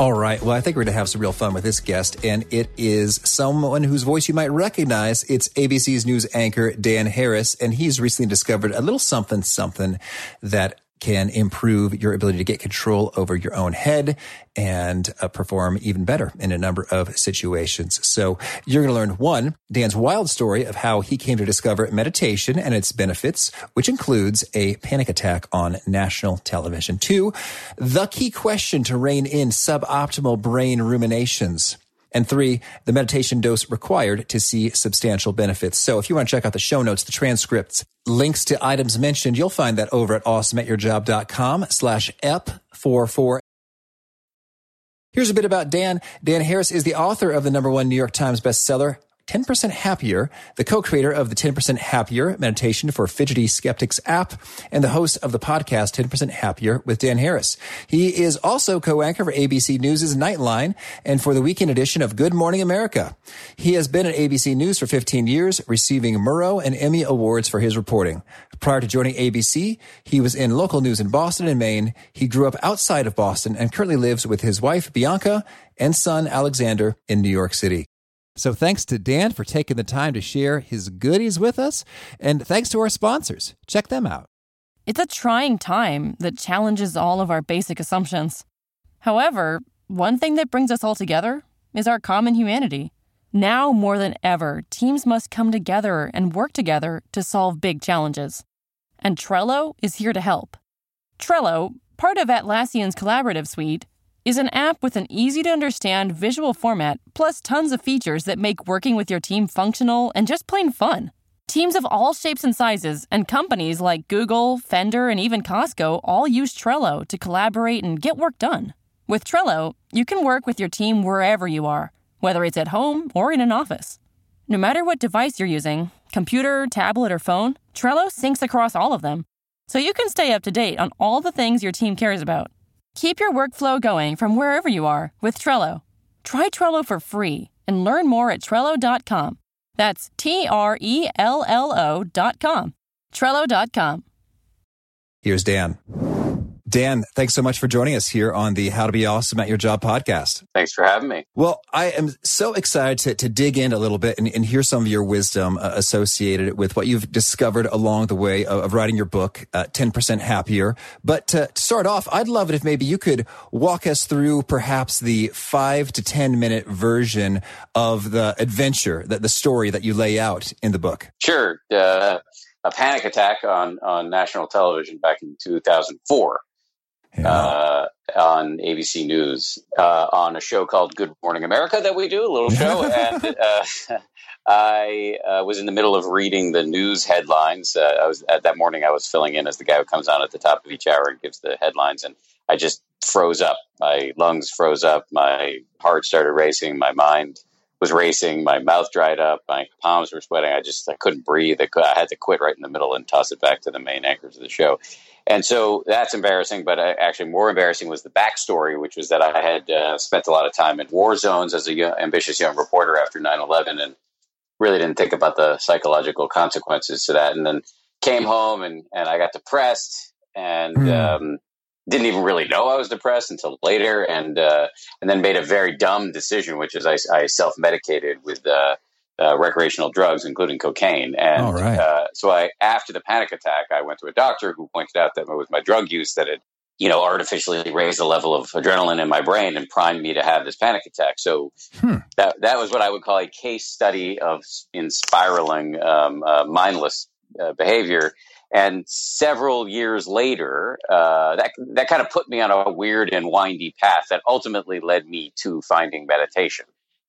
All right. Well, I think we're going to have some real fun with this guest, and it is someone whose voice you might recognize. It's ABC's news anchor, Dan Harris, and he's recently discovered a little something, something that can improve your ability to get control over your own head and uh, perform even better in a number of situations. So you're going to learn one, Dan's wild story of how he came to discover meditation and its benefits, which includes a panic attack on national television. Two, the key question to rein in suboptimal brain ruminations. And three, the meditation dose required to see substantial benefits. So if you want to check out the show notes, the transcripts, links to items mentioned, you'll find that over at awesomeatyourjob.com slash ep44. Here's a bit about Dan. Dan Harris is the author of the number one New York Times bestseller, 10% Happier, the co-creator of the 10% Happier meditation for fidgety skeptics app, and the host of the podcast 10% Happier with Dan Harris. He is also co-anchor for ABC News' Nightline and for the weekend edition of Good Morning America. He has been at ABC News for 15 years, receiving Murrow and Emmy awards for his reporting. Prior to joining ABC, he was in local news in Boston and Maine. He grew up outside of Boston and currently lives with his wife, Bianca, and son, Alexander, in New York City. So thanks to Dan for taking the time to share his goodies with us. And thanks to our sponsors. Check them out. It's a trying time that challenges all of our basic assumptions. However, one thing that brings us all together is our common humanity. Now more than ever, teams must come together and work together to solve big challenges. And Trello is here to help. Trello, part of Atlassian's collaborative suite, is an app with an easy to understand visual format, plus tons of features that make working with your team functional and just plain fun. Teams of all shapes and sizes, and companies like Google, Fender, and even Costco all use Trello to collaborate and get work done. With Trello, you can work with your team wherever you are, whether it's at home or in an office. No matter what device you're using computer, tablet, or phone Trello syncs across all of them, so you can stay up to date on all the things your team cares about. Keep your workflow going from wherever you are with Trello. Try Trello for free and learn more at Trello.com. That's T R E L L O.com. Trello.com. Here's Dan. Dan, thanks so much for joining us here on the How to Be Awesome at Your Job podcast. Thanks for having me. Well, I am so excited to, to dig in a little bit and, and hear some of your wisdom uh, associated with what you've discovered along the way of, of writing your book, uh, 10% Happier. But to, to start off, I'd love it if maybe you could walk us through perhaps the five to 10 minute version of the adventure, that the story that you lay out in the book. Sure. Uh, a panic attack on, on national television back in 2004 yeah. uh, on ABC News uh, on a show called Good Morning America that we do, a little show. and uh, I uh, was in the middle of reading the news headlines. Uh, I was at that morning. I was filling in as the guy who comes on at the top of each hour and gives the headlines, and I just froze up. My lungs froze up. My heart started racing. My mind was racing. My mouth dried up. My palms were sweating. I just I couldn't breathe. I, I had to quit right in the middle and toss it back to the main anchors of the show. And so that's embarrassing, but uh, actually more embarrassing was the backstory, which was that I had uh, spent a lot of time in war zones as a young, ambitious young reporter after 9 11 and really didn't think about the psychological consequences to that. And then came home and, and I got depressed and mm. um, didn't even really know I was depressed until later. And, uh, and then made a very dumb decision, which is I, I self medicated with uh, uh, recreational drugs, including cocaine. And right. uh, so I, after the panic attack, I went to a doctor who pointed out that it was my drug use that had, you know, artificially raised the level of adrenaline in my brain and primed me to have this panic attack. So hmm. that that was what I would call a case study of in spiraling um, uh, mindless uh, behavior. And several years later, uh, that that kind of put me on a weird and windy path that ultimately led me to finding meditation.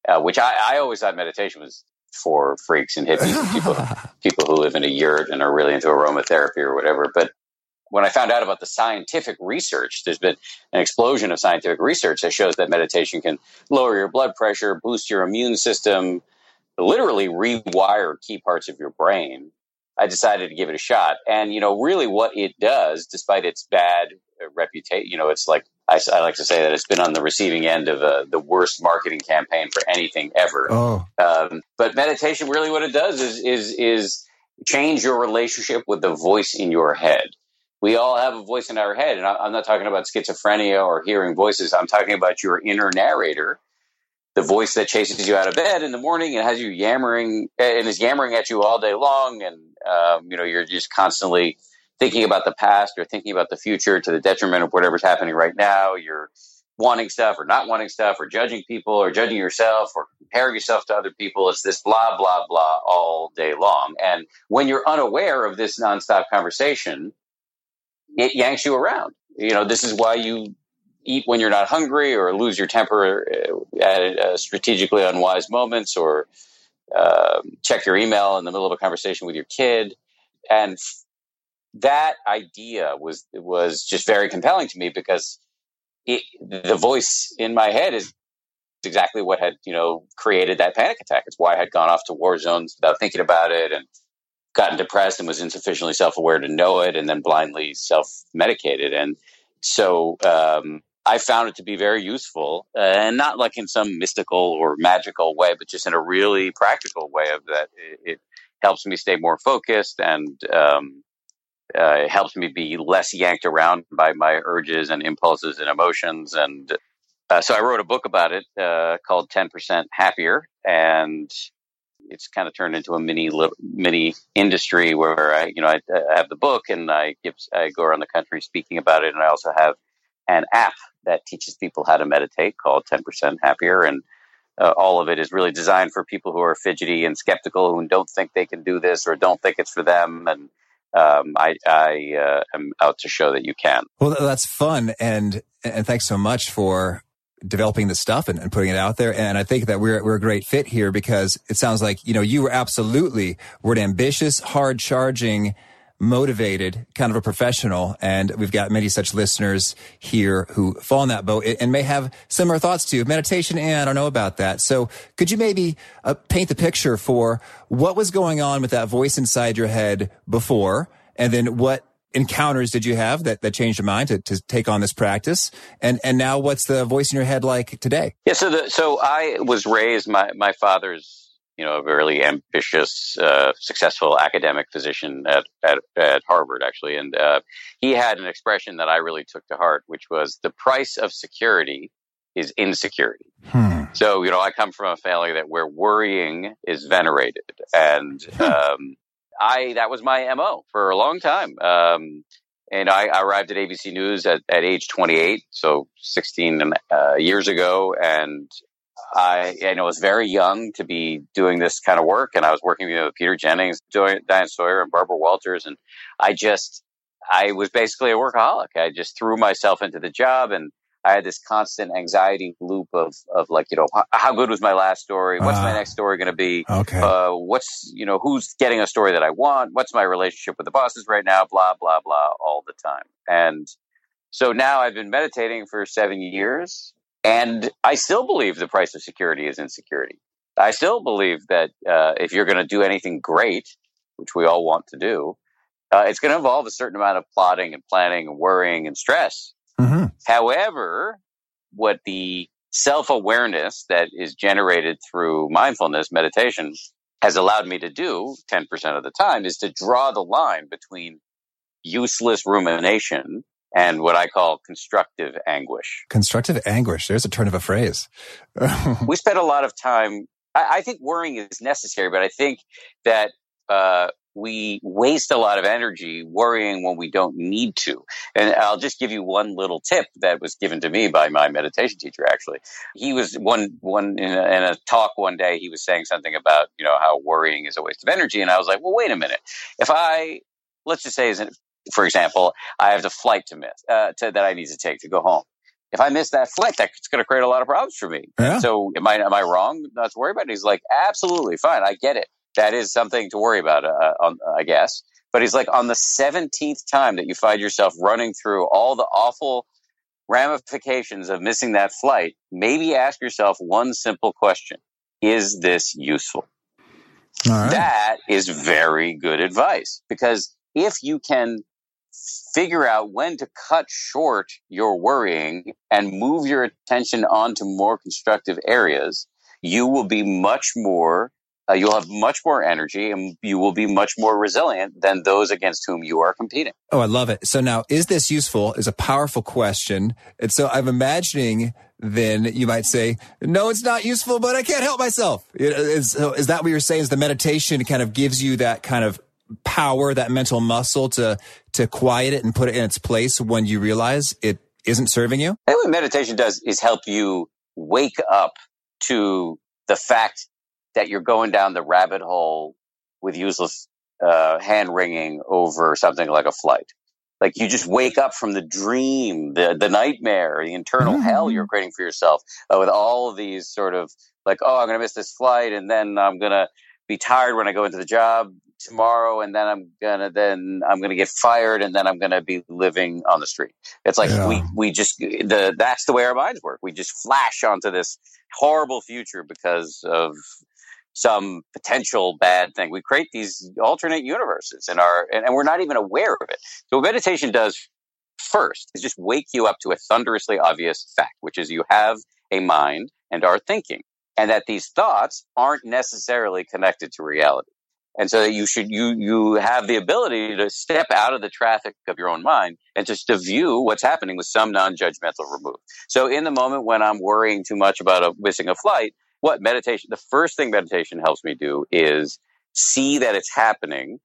Uh, which I, I, always thought meditation was for freaks and hippies and people people who live in a yurt and are really into aromatherapy or whatever. But when I found out about the scientific research, there's been an explosion of scientific research that shows that meditation can lower your blood pressure, boost your immune system, literally rewire key parts of your brain. I decided to give it a shot. And, you know, really what it does, despite its bad reputation, you know, it's like, I, I, like to say that it's been on the receiving end of uh, the worst marketing campaign for anything ever. Oh. Um, but meditation, really what it does is, is, is change your relationship with the voice in your head. We all have a voice in our head. And I'm not talking about schizophrenia or hearing voices. I'm talking about your inner narrator the voice that chases you out of bed in the morning and has you yammering and is yammering at you all day long and um, you know you're just constantly thinking about the past or thinking about the future to the detriment of whatever's happening right now. You're wanting stuff or not wanting stuff or judging people or judging yourself or comparing yourself to other people. It's this blah blah blah all day long. And when you're unaware of this nonstop conversation it yanks you around. You know this is why you eat when you're not hungry or lose your temper uh, at uh, strategically unwise moments or uh, check your email in the middle of a conversation with your kid. And that idea was was just very compelling to me because it, the voice in my head is exactly what had you know created that panic attack. It's why i had gone off to war zones without thinking about it and gotten depressed and was insufficiently self-aware to know it and then blindly self-medicated. And so um, I found it to be very useful, uh, and not like in some mystical or magical way, but just in a really practical way. Of that, it, it helps me stay more focused, and um, uh, it helps me be less yanked around by my urges and impulses and emotions. And uh, so, I wrote a book about it uh, called Ten Percent Happier, and it's kind of turned into a mini mini industry where I, you know, I, I have the book and I give I go around the country speaking about it, and I also have an app that teaches people how to meditate called 10% Happier. And uh, all of it is really designed for people who are fidgety and skeptical, who don't think they can do this or don't think it's for them. And um, I, I uh, am out to show that you can. Well, that's fun, and and thanks so much for developing the stuff and, and, putting it out there. And I think that we're we're a great fit here because it sounds like you know you were absolutely were ambitious, hard charging motivated, kind of a professional. And we've got many such listeners here who fall in that boat and may have similar thoughts to meditation. And I don't know about that. So could you maybe uh, paint the picture for what was going on with that voice inside your head before? And then what encounters did you have that, that changed your mind to, to take on this practice? And, and now what's the voice in your head like today? Yeah. So the, so I was raised, my, my father's you know, a very ambitious, uh, successful academic physician at, at, at Harvard, actually. And uh, he had an expression that I really took to heart, which was the price of security is insecurity. Hmm. So, you know, I come from a family that where worrying is venerated. And hmm. um, I, that was my MO for a long time. Um, and I, I, arrived at ABC News at, at age 28, so 16 uh, years ago, and I, I know, was very young to be doing this kind of work, and I was working with Peter Jennings, Diane Sawyer, and Barbara Walters, and I just, I was basically a workaholic. I just threw myself into the job, and I had this constant anxiety loop of, of like, you know, how good was my last story? What's uh, my ah. next story going to be? Okay. Uh, what's, you know, who's getting a story that I want? What's my relationship with the bosses right now? Blah, blah, blah, all the time. And so now I've been meditating for seven years and I still believe the price of security is insecurity. I still believe that uh, if you're going to do anything great, which we all want to do, uh, it's going to involve a certain amount of plotting and planning and worrying and stress. Mm-hmm. However, what the self awareness that is generated through mindfulness meditation has allowed me to do 10% of the time is to draw the line between useless rumination and what I call constructive anguish. Constructive anguish. There's a turn of a phrase. we spend a lot of time. I, I, think worrying is necessary, but I think that uh, we waste a lot of energy worrying when we don't need to. And I'll just give you one little tip that was given to me by my meditation teacher. Actually, he was one one in a, in a talk one day. He was saying something about you know how worrying is a waste of energy, and I was like, well, wait a minute. If I let's just say for example, I have a flight to miss uh, to, that I need to take to go home. If I miss that flight, that's going to create a lot of problems for me. Yeah. So am I am I wrong not to worry about it? He's like, absolutely fine. I get it. That is something to worry about, uh, on, I guess. But he's like, on the 17th time that you find yourself running through all the awful ramifications of missing that flight, maybe ask yourself one simple question. Is this useful? That is very good advice because if you can figure out when to cut short your worrying and move your attention onto more constructive areas, you will be much more uh, you'll have much more energy and you will be much more resilient than those against whom you are competing. Oh, I love it. So now, is this useful? Is a powerful question. And so I'm imagining then you might say, no, it's not useful, but I can't help myself. Is, is that what you're saying? Is the meditation kind of gives you that kind of power, that mental muscle to, to quiet it and put it in its place when you realize it isn't serving you? I think what meditation does is help you wake up to the fact that you're going down the rabbit hole with useless uh, hand wringing over something like a flight. Like you just wake up from the dream, the the nightmare, the internal mm-hmm. hell you're creating for yourself uh, with all of these sort of like, oh, I'm going to miss this flight, and then I'm going to be tired when I go into the job tomorrow, and then I'm gonna then I'm gonna get fired, and then I'm gonna be living on the street. It's like yeah. we we just the that's the way our minds work. We just flash onto this horrible future because of some potential bad thing. We create these alternate universes in our, and, and we're not even aware of it. So what meditation does first is just wake you up to a thunderously obvious fact, which is you have a mind and are thinking and that these thoughts aren't necessarily connected to reality. And so that you should, you, you have the ability to step out of the traffic of your own mind and just to view what's happening with some non-judgmental remove. So in the moment when I'm worrying too much about a, missing a flight, what meditation, the first thing meditation helps me do is see that it's happening,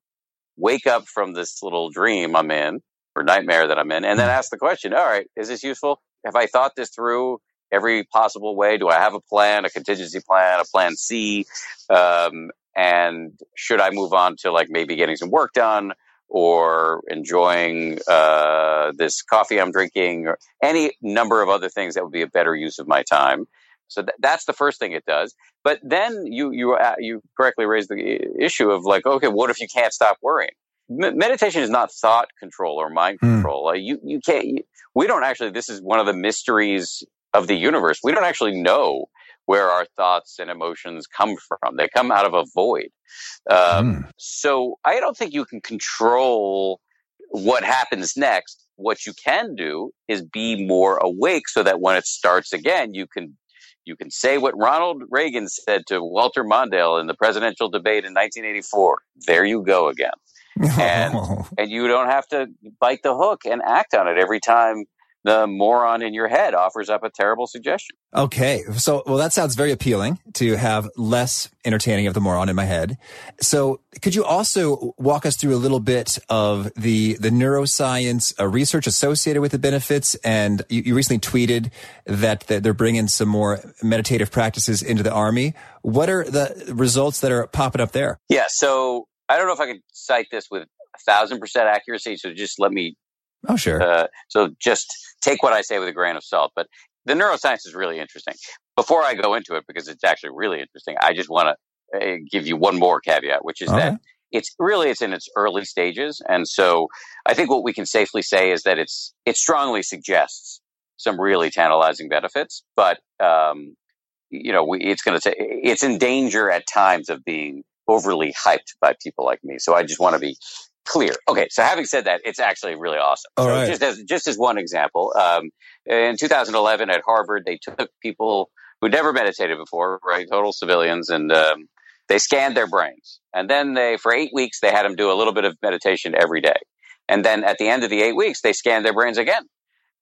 wake up from this little dream I'm in or nightmare that I'm in, and then ask the question, all right, is this useful? Have I thought this through every possible way? Do I have a plan, a contingency plan, a plan C? Um, and should I move on to like maybe getting some work done or enjoying uh, this coffee I'm drinking or any number of other things that would be a better use of my time? So th- that's the first thing it does. But then you you uh, you correctly raised the issue of like, okay, what if you can't stop worrying? M- meditation is not thought control or mind mm. control. Uh, you you can't. You, we don't actually. This is one of the mysteries of the universe. We don't actually know where our thoughts and emotions come from. They come out of a void. Um, mm. So I don't think you can control what happens next. What you can do is be more awake so that when it starts again, you can you can say what Ronald Reagan said to Walter Mondale in the presidential debate in 1984. There you go again. And, and you don't have to bite the hook and act on it every time the moron in your head offers up a terrible suggestion. Okay. So, well, that sounds very appealing to have less entertaining of the moron in my head. So could you also walk us through a little bit of the, the neuroscience uh, research associated with the benefits? And you, you recently tweeted that, that they're bringing some more meditative practices into the army. What are the results that are popping up there? Yeah. So I don't know if I can cite this with a thousand percent accuracy. So just let me Oh, sure. Uh, so just take what I say with a grain of salt. But the neuroscience is really interesting. Before I go into it, because it's actually really interesting, I just want to uh, give you one more caveat, which is that it's really it's in its early stages, and so I think what we can safely say is that it's it strongly suggests some really tantalizing benefits, but um, you know we, it's going to it's in danger at times of being overly hyped by people like me. So I just want to be clear. Okay, so having said that, it's actually really awesome. All so right. just as just as one example, um, in 2011 at Harvard, they took people who never meditated before, right, total civilians, and um, they scanned their brains, and then they for eight weeks they had them do a little bit of meditation every day, and then at the end of the eight weeks they scanned their brains again.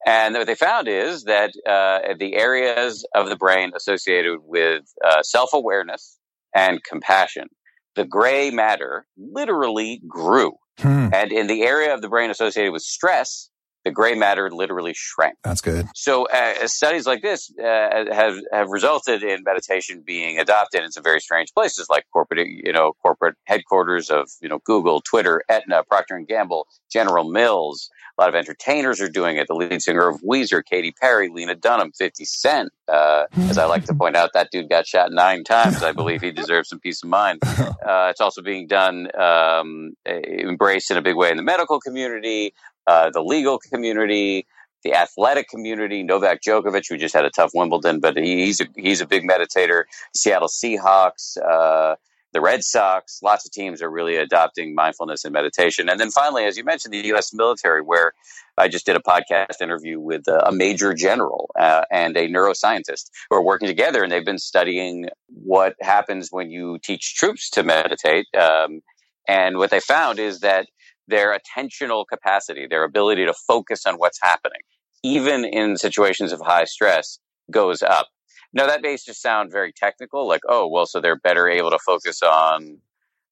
And what they found is that uh, the areas of the brain associated with uh, self awareness and compassion, the gray matter literally grew Hmm. And in the area of the brain associated with stress, the gray matter literally shrank. That's good. So uh, studies like this uh, have have resulted in meditation being adopted in some very strange places, like corporate, you know, corporate headquarters of you know Google, Twitter, Aetna, Procter and Gamble, General Mills. A lot of entertainers are doing it. The lead singer of Weezer, Katy Perry, Lena Dunham, Fifty Cent. Uh, as I like to point out, that dude got shot nine times. I believe he deserves some peace of mind. Uh, it's also being done, um, embraced in a big way in the medical community. Uh, the legal community, the athletic community. Novak Djokovic, who just had a tough Wimbledon, but he, he's a, he's a big meditator. Seattle Seahawks, uh, the Red Sox, lots of teams are really adopting mindfulness and meditation. And then finally, as you mentioned, the U.S. military, where I just did a podcast interview with a major general uh, and a neuroscientist who are working together, and they've been studying what happens when you teach troops to meditate. Um, and what they found is that their attentional capacity, their ability to focus on what's happening, even in situations of high stress, goes up. Now, that may just sound very technical, like, oh, well, so they're better able to focus on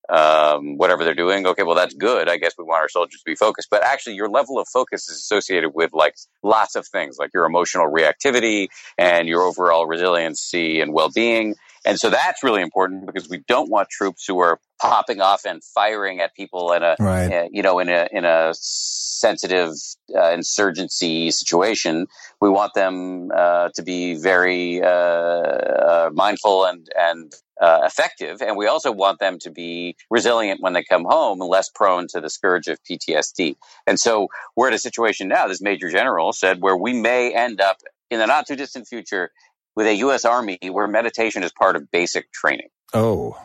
um, whatever they're doing. Okay, well, that's good. I guess we want our soldiers to be focused. But actually, your level of focus is associated with like lots of things, like your emotional reactivity and your overall resiliency and well being. And so that's really important because we don't want troops who are popping off and firing at people in a, right. uh, you know, in a in a sensitive uh, insurgency situation. We want them uh, to be very uh, uh, mindful and and uh, effective, and we also want them to be resilient when they come home and less prone to the scourge of PTSD. And so we're at a situation now. This major general said where we may end up in the not too distant future with a U.S. Army where meditation is part of basic training. Oh,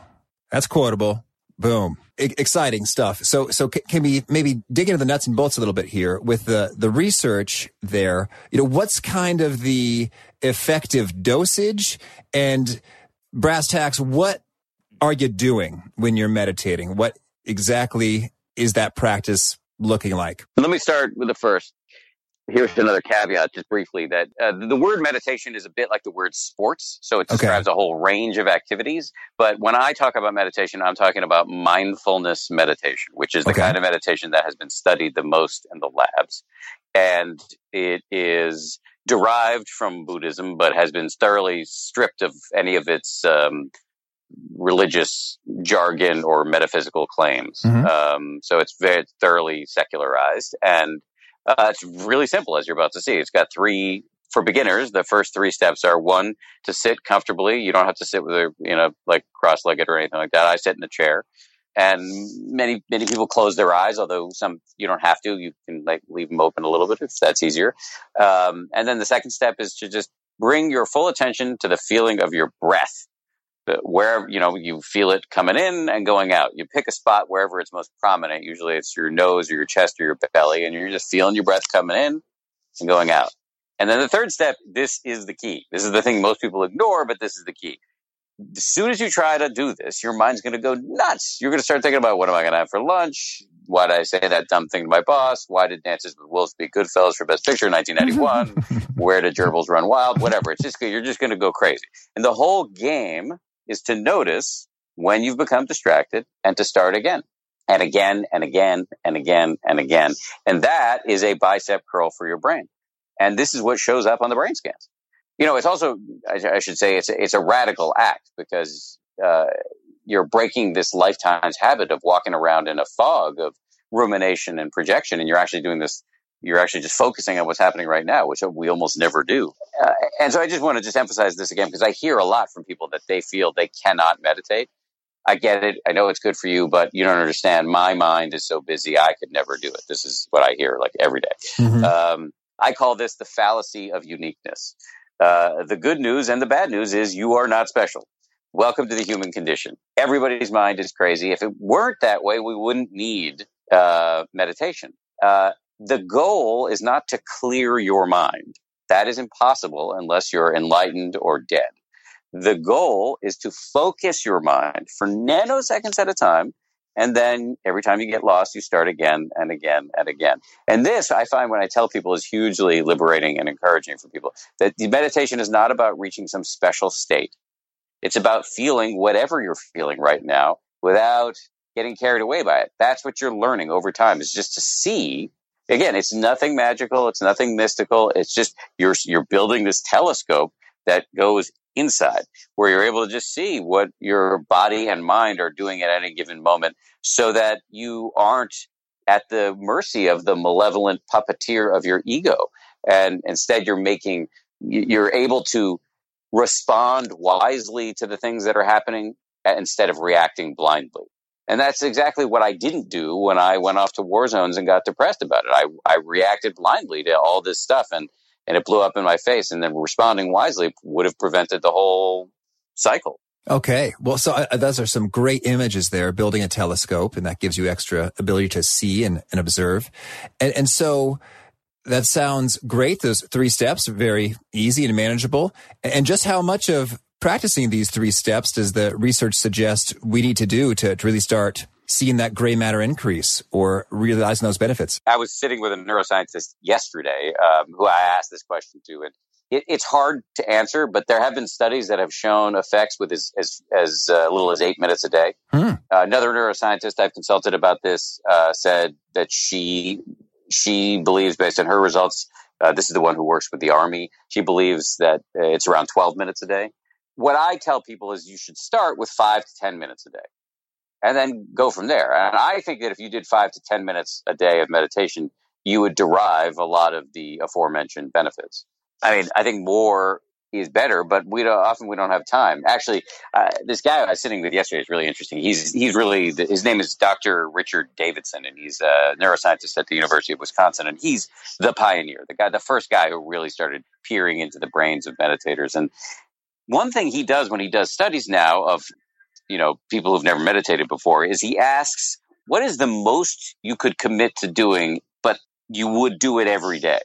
that's quotable. Boom. I- exciting stuff. So, so can we maybe dig into the nuts and bolts a little bit here with the, the research there? You know, what's kind of the effective dosage and brass tacks? What are you doing when you're meditating? What exactly is that practice looking like? Let me start with the first here's another caveat just briefly that uh, the word meditation is a bit like the word sports so it describes okay. a whole range of activities but when i talk about meditation i'm talking about mindfulness meditation which is the okay. kind of meditation that has been studied the most in the labs and it is derived from buddhism but has been thoroughly stripped of any of its um, religious jargon or metaphysical claims mm-hmm. um, so it's very thoroughly secularized and uh, it's really simple, as you're about to see. It's got three for beginners. The first three steps are one to sit comfortably. You don't have to sit with a you know like cross-legged or anything like that. I sit in a chair, and many many people close their eyes. Although some you don't have to. You can like leave them open a little bit if that's easier. Um, and then the second step is to just bring your full attention to the feeling of your breath wherever you know you feel it coming in and going out. You pick a spot wherever it's most prominent. Usually it's your nose or your chest or your belly, and you're just feeling your breath coming in and going out. And then the third step, this is the key. This is the thing most people ignore, but this is the key. As soon as you try to do this, your mind's going to go nuts. You're going to start thinking about what am I going to have for lunch? Why did I say that dumb thing to my boss? Why did Dances with Wolves beat Goodfellas for Best Picture in 1991? Where did gerbils run wild? Whatever. It's just you're just going to go crazy. And the whole game is to notice when you've become distracted and to start again and again and again and again and again. And that is a bicep curl for your brain. And this is what shows up on the brain scans. You know, it's also, I should say, it's a, it's a radical act because uh, you're breaking this lifetime's habit of walking around in a fog of rumination and projection. And you're actually doing this you're actually just focusing on what's happening right now, which we almost never do. Uh, and so I just want to just emphasize this again because I hear a lot from people that they feel they cannot meditate. I get it. I know it's good for you, but you don't understand. My mind is so busy. I could never do it. This is what I hear like every day. Mm-hmm. Um, I call this the fallacy of uniqueness. Uh, the good news and the bad news is you are not special. Welcome to the human condition. Everybody's mind is crazy. If it weren't that way, we wouldn't need uh, meditation. Uh, the goal is not to clear your mind. That is impossible unless you're enlightened or dead. The goal is to focus your mind for nanoseconds at a time. And then every time you get lost, you start again and again and again. And this I find when I tell people is hugely liberating and encouraging for people that the meditation is not about reaching some special state. It's about feeling whatever you're feeling right now without getting carried away by it. That's what you're learning over time is just to see again, it's nothing magical. It's nothing mystical. It's just you're, you're building this telescope that goes inside where you're able to just see what your body and mind are doing at any given moment so that you aren't at the mercy of the malevolent puppeteer of your ego. And instead you're making, you're able to respond wisely to the things that are happening instead of reacting blindly. And that's exactly what I didn't do when I went off to war zones and got depressed about it. I, I reacted blindly to all this stuff and, and it blew up in my face. And then responding wisely would have prevented the whole cycle. Okay. Well, so uh, those are some great images there, building a telescope, and that gives you extra ability to see and, and observe. And, and so that sounds great. Those three steps, very easy and manageable. And just how much of practicing these three steps does the research suggest we need to do to, to really start seeing that gray matter increase or realizing those benefits? I was sitting with a neuroscientist yesterday um, who I asked this question to, and it, it's hard to answer, but there have been studies that have shown effects with as as, as uh, little as eight minutes a day. Hmm. Uh, another neuroscientist I've consulted about this uh, said that she she believes, based on her results, uh, this is the one who works with the army. She believes that uh, it's around twelve minutes a day. What I tell people is you should start with five to ten minutes a day, and then go from there. And I think that if you did five to ten minutes a day of meditation, you would derive a lot of the aforementioned benefits. I mean, I think more is better, but we don't often we don't have time. Actually, uh, this guy I was sitting with yesterday is really interesting. He's he's really his name is Dr. Richard Davidson, and he's a neuroscientist at the University of Wisconsin, and he's the pioneer, the guy, the first guy who really started peering into the brains of meditators. And one thing he does when he does studies now of you know people who've never meditated before is he asks, "What is the most you could commit to doing, but you would do it every day?"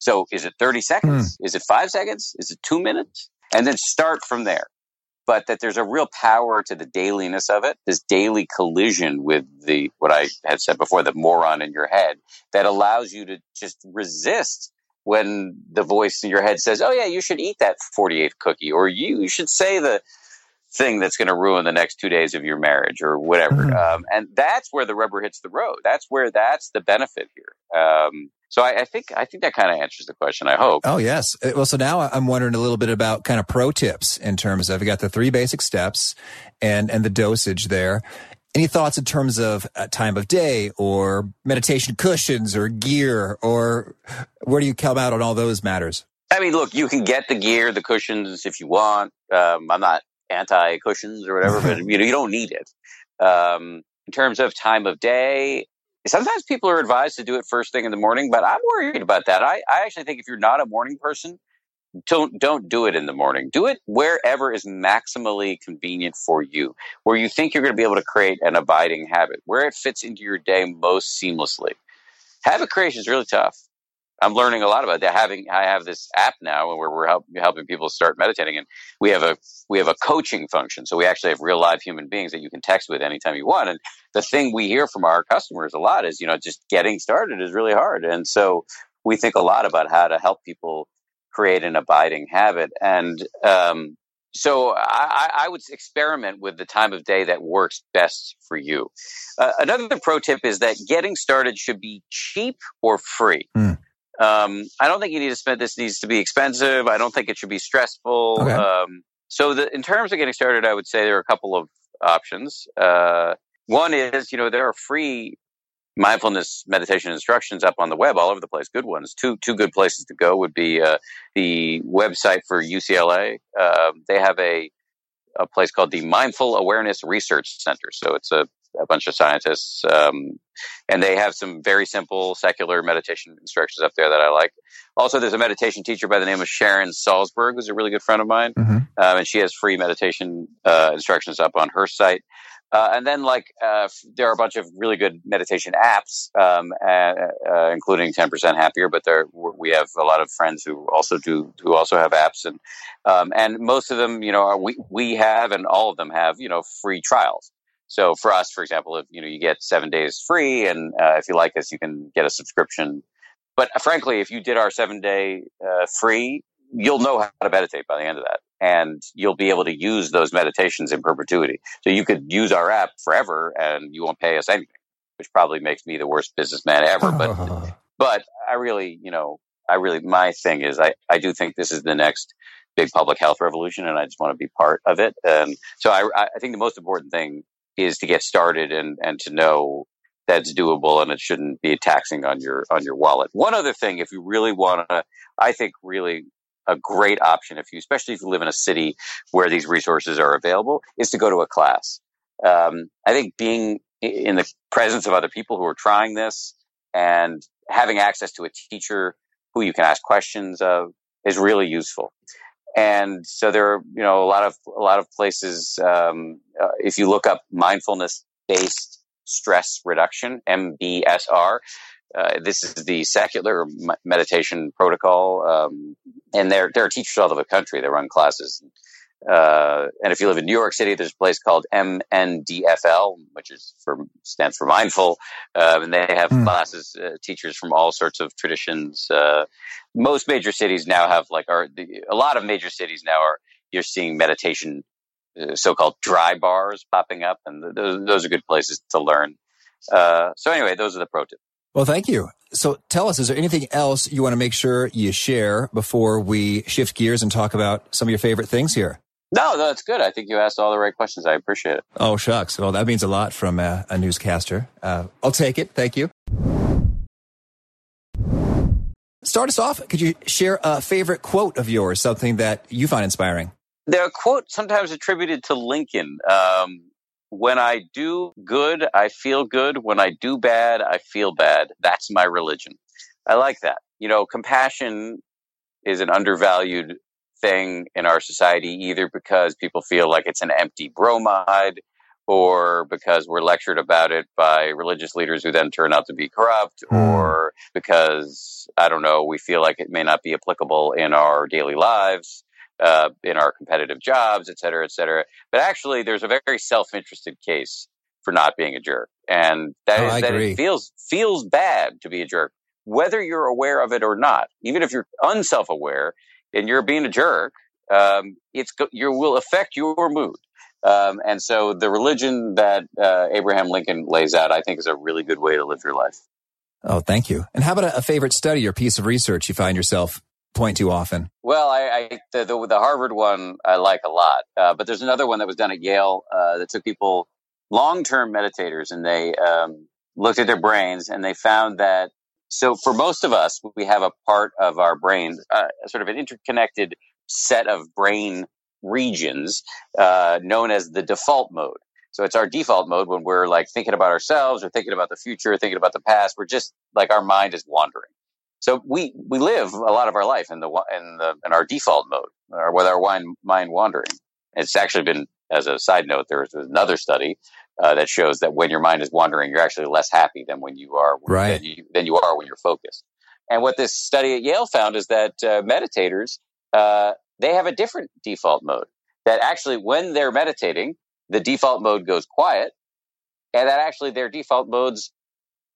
So is it 30 seconds? Mm. Is it five seconds? Is it two minutes? And then start from there. But that there's a real power to the dailiness of it, this daily collision with the, what I had said before, the moron in your head that allows you to just resist when the voice in your head says, Oh yeah, you should eat that 48th cookie or you, you should say the, thing that's going to ruin the next two days of your marriage or whatever. Mm-hmm. Um, and that's where the rubber hits the road. That's where that's the benefit here. Um, so I, I, think I think that kind of answers the question. I hope. Oh yes. Uh, well, so now I'm wondering a little bit about kind of pro tips in terms of you got the three basic steps and and the dosage there. Any thoughts in terms of uh, time of day or meditation cushions or gear or where do you come out on all those matters? I mean, look, you can get the gear, the cushions if you want. Um, I'm not anti cushions or whatever, but you know you don't need it. Um, in terms of time of day, sometimes people are advised to do it first thing in the morning, but I'm worried about that. I, I actually think if you're not a morning person, don't don't do it in the morning. Do it wherever is maximally convenient for you, where you think you're going to be able to create an abiding habit, where it fits into your day most seamlessly. Habit creation is really tough. I'm learning a lot about that. Having I have this app now where we're help, helping people start meditating, and we have a we have a coaching function. So we actually have real live human beings that you can text with anytime you want. And the thing we hear from our customers a lot is, you know, just getting started is really hard. And so we think a lot about how to help people create an abiding habit. And um, so I, I, would experiment with the time of day that works best for you. Uh, another pro tip is that getting started should be cheap or free. Mm. Um, I don't think you need to spend this needs to be expensive. I don't think it should be stressful. Okay. Um, so the, in terms of getting started, I would say there are a couple of options. Uh, one is, you know, there are free mindfulness meditation instructions up on the web all over the place. Good ones. Two two good places to go would be uh, the website for UCLA. Uh, um, they have a a place called the Mindful Awareness Research Center. So it's a a bunch of scientists, um, and they have some very simple secular meditation instructions up there that I like. Also, there's a meditation teacher by the name of Sharon Salzberg, who's a really good friend of mine, mm-hmm. um, and she has free meditation uh, instructions up on her site. Uh, and then, like, uh, there are a bunch of really good meditation apps, um, uh, including 10% Happier. But there, we have a lot of friends who also do, who also have apps, and um, and most of them, you know, are, we we have, and all of them have, you know, free trials. So for us, for example, if you know you get seven days free, and uh, if you like us, you can get a subscription. But uh, frankly, if you did our seven day uh, free, you'll know how to meditate by the end of that, and you'll be able to use those meditations in perpetuity. So you could use our app forever, and you won't pay us anything, which probably makes me the worst businessman ever. But but I really, you know, I really my thing is I I do think this is the next big public health revolution, and I just want to be part of it. And so I I think the most important thing is to get started and, and to know that's doable and it shouldn't be taxing on your on your wallet. One other thing, if you really want to, I think really a great option if you, especially if you live in a city where these resources are available, is to go to a class. Um, I think being in the presence of other people who are trying this and having access to a teacher who you can ask questions of is really useful. and so there are you know a lot of a lot of places. Um, uh, if you look up mindfulness based stress reduction (MBSR), uh, this is the secular meditation protocol, um, and there there are teachers all over the country that run classes. Uh, and if you live in New York City, there's a place called MNDFL, which is for stands for mindful, uh, and they have mm. classes, uh, teachers from all sorts of traditions. Uh, most major cities now have like are the, a lot of major cities now are you're seeing meditation, uh, so-called dry bars popping up, and those, those are good places to learn. Uh, so anyway, those are the pro tips. Well, thank you. So tell us, is there anything else you want to make sure you share before we shift gears and talk about some of your favorite things here? No, no, that's good. I think you asked all the right questions. I appreciate it. Oh, shucks. Well, that means a lot from a, a newscaster. Uh, I'll take it. Thank you. Start us off. Could you share a favorite quote of yours, something that you find inspiring? There are quotes sometimes attributed to Lincoln. Um, when I do good, I feel good. When I do bad, I feel bad. That's my religion. I like that. You know, compassion is an undervalued thing in our society, either because people feel like it's an empty bromide or because we're lectured about it by religious leaders who then turn out to be corrupt, mm. or because, I don't know, we feel like it may not be applicable in our daily lives, uh, in our competitive jobs, et cetera, et cetera. But actually, there's a very self interested case for not being a jerk. And that oh, is that it feels, feels bad to be a jerk, whether you're aware of it or not. Even if you're unself aware, and you're being a jerk, um, it's you will affect your mood. Um, and so the religion that uh, Abraham Lincoln lays out, I think, is a really good way to live your life. Oh, thank you. And how about a, a favorite study or piece of research you find yourself point to often? Well, I, I the, the, the, Harvard one I like a lot, uh, but there's another one that was done at Yale uh, that took people long term meditators and they um, looked at their brains and they found that so for most of us, we have a part of our brain, uh, sort of an interconnected set of brain regions uh, known as the default mode. So it's our default mode when we're like thinking about ourselves or thinking about the future, thinking about the past. We're just like our mind is wandering. So we we live a lot of our life in the in the in our default mode, or with our mind mind wandering. It's actually been, as a side note, there was another study uh, that shows that when your mind is wandering, you're actually less happy than when you are right. than, you, than you are when you're focused. And what this study at Yale found is that uh, meditators uh, they have a different default mode. That actually, when they're meditating, the default mode goes quiet, and that actually their default modes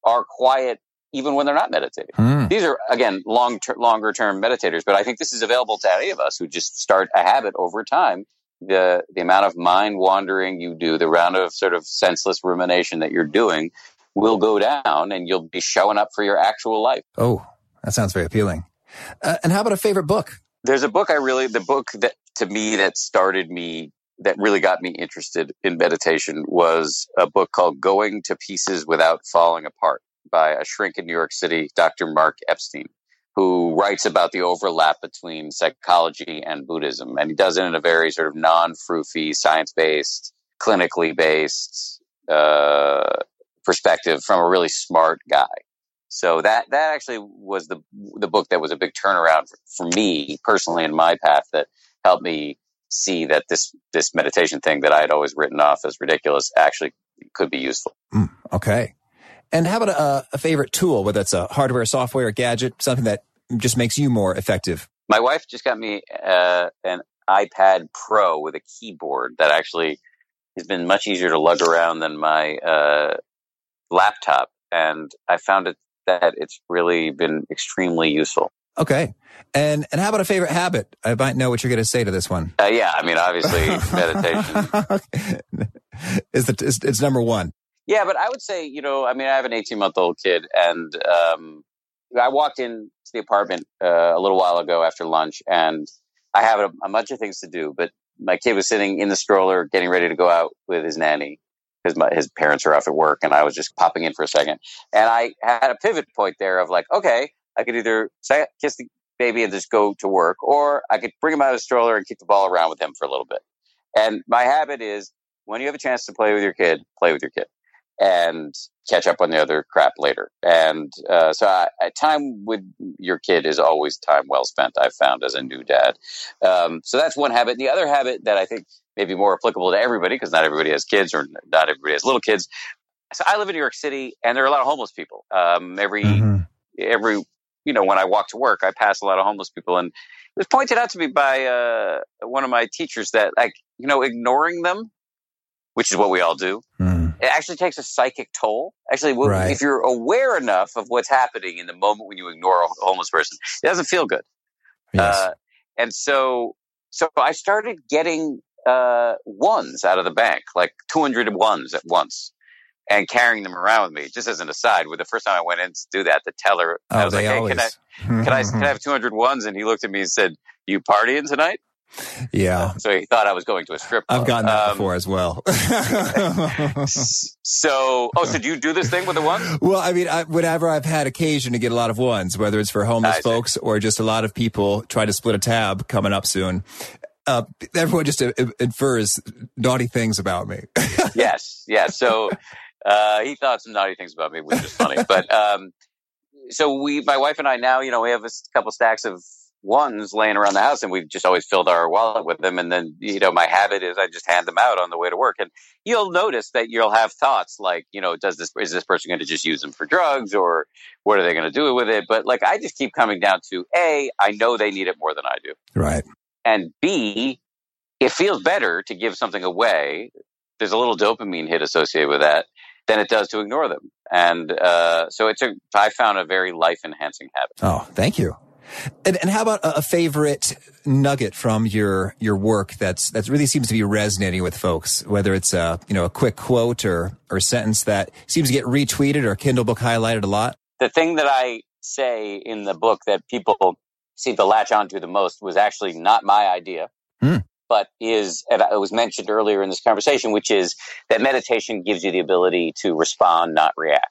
are quiet even when they're not meditating. Hmm. These are again long ter- longer term meditators, but I think this is available to any of us who just start a habit over time the the amount of mind wandering you do, the amount of sort of senseless rumination that you're doing will go down and you'll be showing up for your actual life. Oh, that sounds very appealing. Uh, and how about a favorite book? There's a book I really the book that to me that started me that really got me interested in meditation was a book called Going to Pieces Without Falling Apart by a shrink in New York City, Dr. Mark Epstein who writes about the overlap between psychology and Buddhism. And he does it in a very sort of non froofy, science based, clinically based uh, perspective from a really smart guy. So that that actually was the the book that was a big turnaround for, for me personally in my path that helped me see that this this meditation thing that I had always written off as ridiculous actually could be useful. Mm, okay. And how about a, a favorite tool, whether it's a hardware, software, or gadget, something that just makes you more effective? My wife just got me uh, an iPad Pro with a keyboard that actually has been much easier to lug around than my uh, laptop, and I found it that it's really been extremely useful. Okay, and and how about a favorite habit? I might know what you're going to say to this one. Uh, yeah, I mean, obviously, meditation is the it's, it's number one. Yeah, but I would say, you know, I mean, I have an 18 month old kid, and um, I walked into the apartment uh, a little while ago after lunch, and I have a, a, bunch of things to do. But my kid was sitting in the stroller, getting ready to go out with his nanny because his parents are off at work, and I was just popping in for a second. And I had a pivot point there of like, okay, I could either kiss the baby and just go to work, or I could bring him out of the stroller and keep the ball around with him for a little bit. And my habit is when you have a chance to play with your kid, play with your kid. And catch up on the other crap later. And uh, so, I, time with your kid is always time well spent. I've found as a new dad. Um, so that's one habit. The other habit that I think may be more applicable to everybody because not everybody has kids or not everybody has little kids. So I live in New York City, and there are a lot of homeless people. Um, every mm-hmm. every you know when I walk to work, I pass a lot of homeless people, and it was pointed out to me by uh, one of my teachers that like you know ignoring them, which is what we all do. Mm. It actually takes a psychic toll. Actually, right. if you're aware enough of what's happening in the moment when you ignore a homeless person, it doesn't feel good. Yes. Uh, and so, so I started getting uh, ones out of the bank, like 200 ones at once, and carrying them around with me. Just as an aside, with the first time I went in to do that, the teller, oh, I was like, "Hey, always. can I, can I, can I have 200 ones?" And he looked at me and said, "You partying tonight?" Yeah. So he thought I was going to a strip club. I've gotten that um, before as well. so, oh, so do you do this thing with the ones? Well, I mean, I, whenever I've had occasion to get a lot of ones, whether it's for homeless folks or just a lot of people try to split a tab coming up soon, uh, everyone just uh, infers naughty things about me. yes, yes. So uh, he thought some naughty things about me, which is funny. but um, so we, my wife and I, now you know we have a couple stacks of ones laying around the house, and we've just always filled our wallet with them. And then you know my habit is I just hand them out on the way to work, and you'll notice that you'll have thoughts like you know does this is this person going to just use them for drugs or what are they going to do with it? But like I just keep coming down to a I know they need it more than I do. Right. And B, it feels better to give something away. There's a little dopamine hit associated with that than it does to ignore them. And uh, so it's a, I found a very life enhancing habit. Oh, thank you. And, and how about a, favorite nugget from your your work that's that really seems to be resonating with folks? Whether it's a you know a quick quote or or sentence that seems to get retweeted or Kindle book highlighted a lot. The thing that I say in the book that people seem to latch onto the most was actually not my idea, mm. but is, and it was mentioned earlier in this conversation, which is that meditation gives you the ability to respond, not react,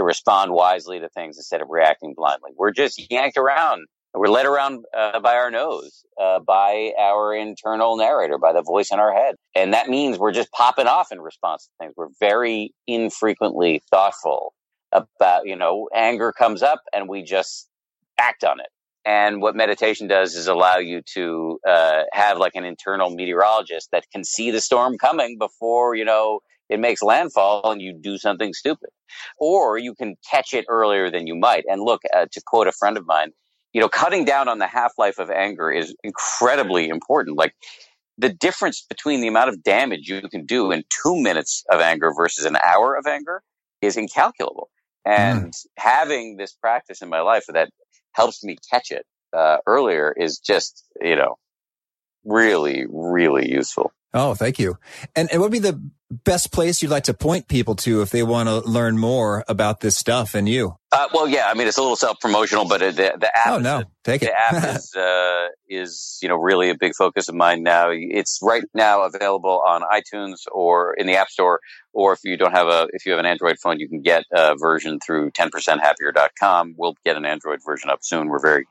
to respond wisely to things instead of reacting blindly. We're just yanked around. We're led around uh, by our nose, uh, by our internal narrator, by the voice in our head. And that means we're just popping off in response to things. We're very infrequently thoughtful about, you know, anger comes up and we just act on it and what meditation does is allow you to uh, have like an internal meteorologist that can see the storm coming before, you know, it makes landfall and you do something stupid. Or you can catch it earlier than you might. And look, uh, to quote a friend of mine, you know, cutting down on the half life of anger is incredibly important. Like the difference between the amount of damage you can do in two minutes of anger versus an hour of anger is incalculable. And mm. having this practice in my life that helps me catch it uh, earlier is just you know really really useful. Oh, thank you. And, and what would be the best place you'd like to point people to if they want to learn more about this stuff and you? Uh, well, yeah, I mean, it's a little self promotional, but the, the app. Oh, no. Take the it. app is, uh, is, you know, really a big focus of mine now. It's right now available on iTunes or in the App Store. Or if you don't have a, if you have an Android phone, you can get a version through 10percenthappier.com. We'll get an Android version up soon. We're very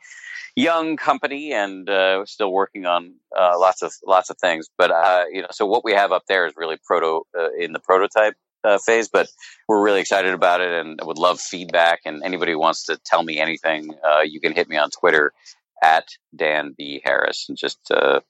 young company and uh, still working on uh, lots of lots of things. But uh, you know, so what we have up there is really proto uh, in the prototype uh, phase. But we're really excited about it, and would love feedback. And anybody who wants to tell me anything, uh, you can hit me on Twitter at Dan B Harris, and just I,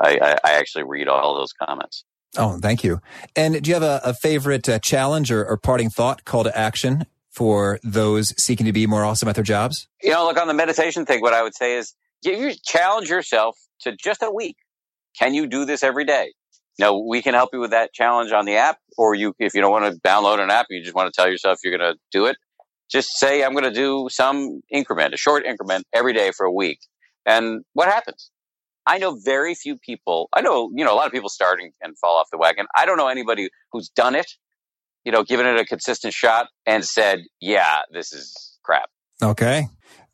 I, I actually read all those comments. Oh, thank you. And do you have a, a favorite challenge or, or, parting thought, call to action for those seeking to be more awesome at their jobs? You know, look on the meditation thing. What I would say is, you challenge yourself to just a week. Can you do this every day? Now we can help you with that challenge on the app, or you, if you don't want to download an app, you just want to tell yourself you're going to do it. Just say, I'm going to do some increment, a short increment every day for a week. And what happens? I know very few people. I know, you know, a lot of people starting and fall off the wagon. I don't know anybody who's done it you know, given it a consistent shot and said, yeah, this is crap. Okay.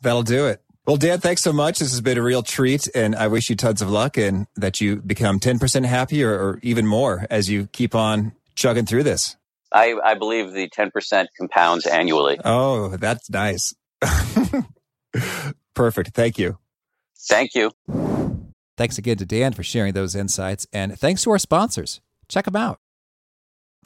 That'll do it. Well, Dan, thanks so much. This has been a real treat, and I wish you tons of luck and that you become 10% happier or even more as you keep on chugging through this. I, I believe the 10% compounds annually. Oh, that's nice. Perfect. Thank you. Thank you. Thanks again to Dan for sharing those insights, and thanks to our sponsors. Check them out.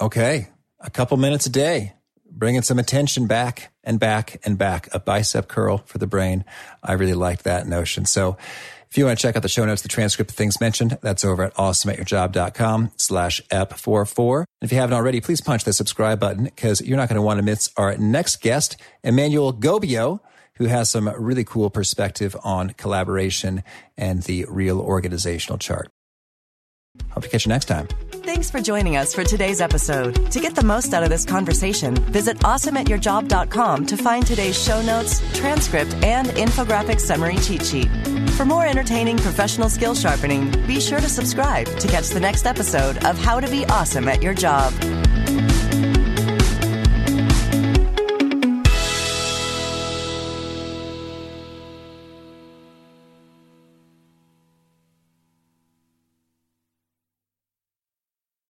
Okay. A couple minutes a day, bringing some attention back and back and back. A bicep curl for the brain. I really liked that notion. So if you want to check out the show notes, the transcript of things mentioned, that's over at awesomeatyourjob.com slash ep44. If you haven't already, please punch the subscribe button because you're not going to want to miss our next guest, Emmanuel Gobillot, who has some really cool perspective on collaboration and the real organizational chart. Hope to catch you next time. Thanks for joining us for today's episode. To get the most out of this conversation, visit awesomeatyourjob.com to find today's show notes, transcript, and infographic summary cheat sheet. For more entertaining professional skill sharpening, be sure to subscribe to catch the next episode of How to Be Awesome at Your Job.